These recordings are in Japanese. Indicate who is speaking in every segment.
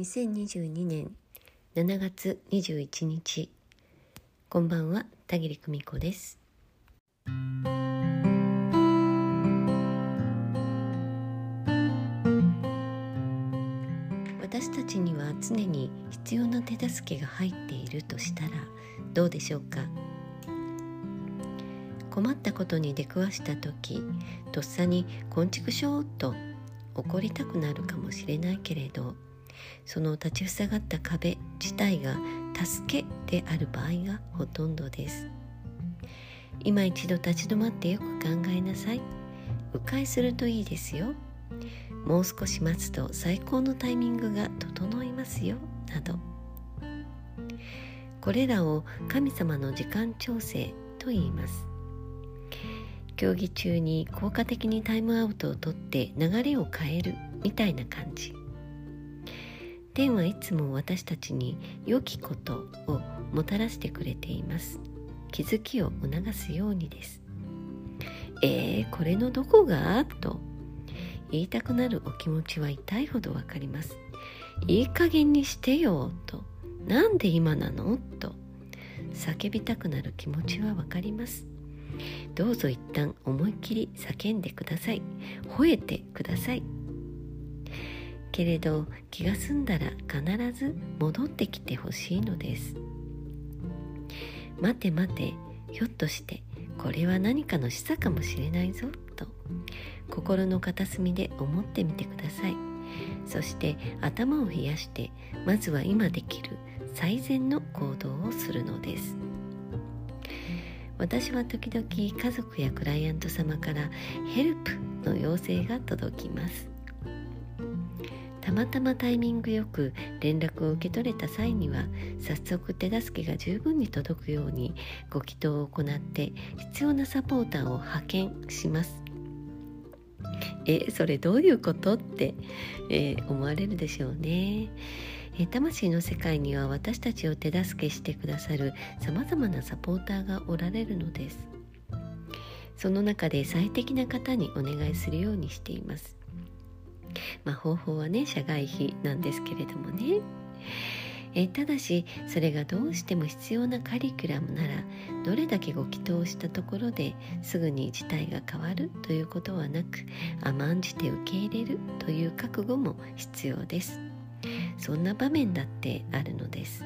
Speaker 1: 2022年7月21日。こんばんは田切久美子です。私たちには常に必要な手助けが入っているとしたらどうでしょうか？困ったことに出くわした時とっさに「こんちくしょう」と怒りたくなるかもしれないけれどその立ちふさがった壁自体が助けである場合がほとんどです。今一度立ち止まってよく考えなさい。迂回するといいですよ。もう少し待つと最高のタイミングが整いますよ。など。これらを神様の時間調整と言います。競技中に効果的にタイムアウトを取って流れを変えるみたいな感じ。天はいつも私たちに良きことをもたらしてくれています。気づきを促すようにです。えー、これのどこが？と。言いたくなるお気持ちは痛いほどわかります。いい加減にしてよと。なんで今なの？と。叫びたくなる気持ちはわかります。どうぞ一旦思いっきり叫んでください。吠えてください。けれど気が済んだら必ず戻ってきてほしいのです。待て待てひょっとしてこれは何かの示唆かもしれないぞ。と心の片隅で思ってみてください。そして頭を冷やしてまずは今できる最善の行動をするのです。私は時々家族やクライアント様からヘルプの要請が届きます。たまたまタイミングよく連絡を受け取れた際には早速手助けが十分に届くようにご祈祷を行って必要なサポーターを派遣します。えそれどういうことって、えー、思われるでしょうね、え魂の世界には私たちを手助けしてくださるさまざまなサポーターがおられるのです。その中で最適な方にお願いするようにしています。まあ、方法はね社外費なんですけれどもね。えただしそれがどうしても必要なカリキュラムならどれだけご祈祷したところですぐに事態が変わるということはなく甘んじて受け入れるという覚悟も必要です。そんな場面だってあるのです。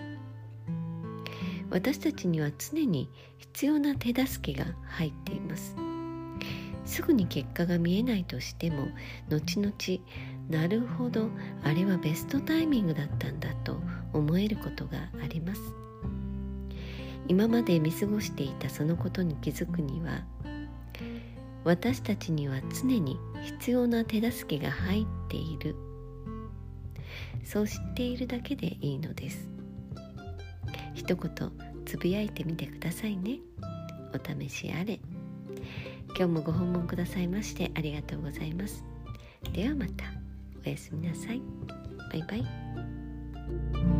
Speaker 1: 私たちには常に必要な手助けが入っています。すぐに結果が見えないとしても後々なるほどあれはベストタイミングだったんだと思えることがあります。今まで見過ごしていたそのことに気づくには私たちには常に必要な手助けが入っている。そう知っているだけでいいのです。一言つぶやいてみてくださいね。お試しあれ。今日もご訪問くださいましてありがとうございます。ではまたおやすみなさい。バイバイ。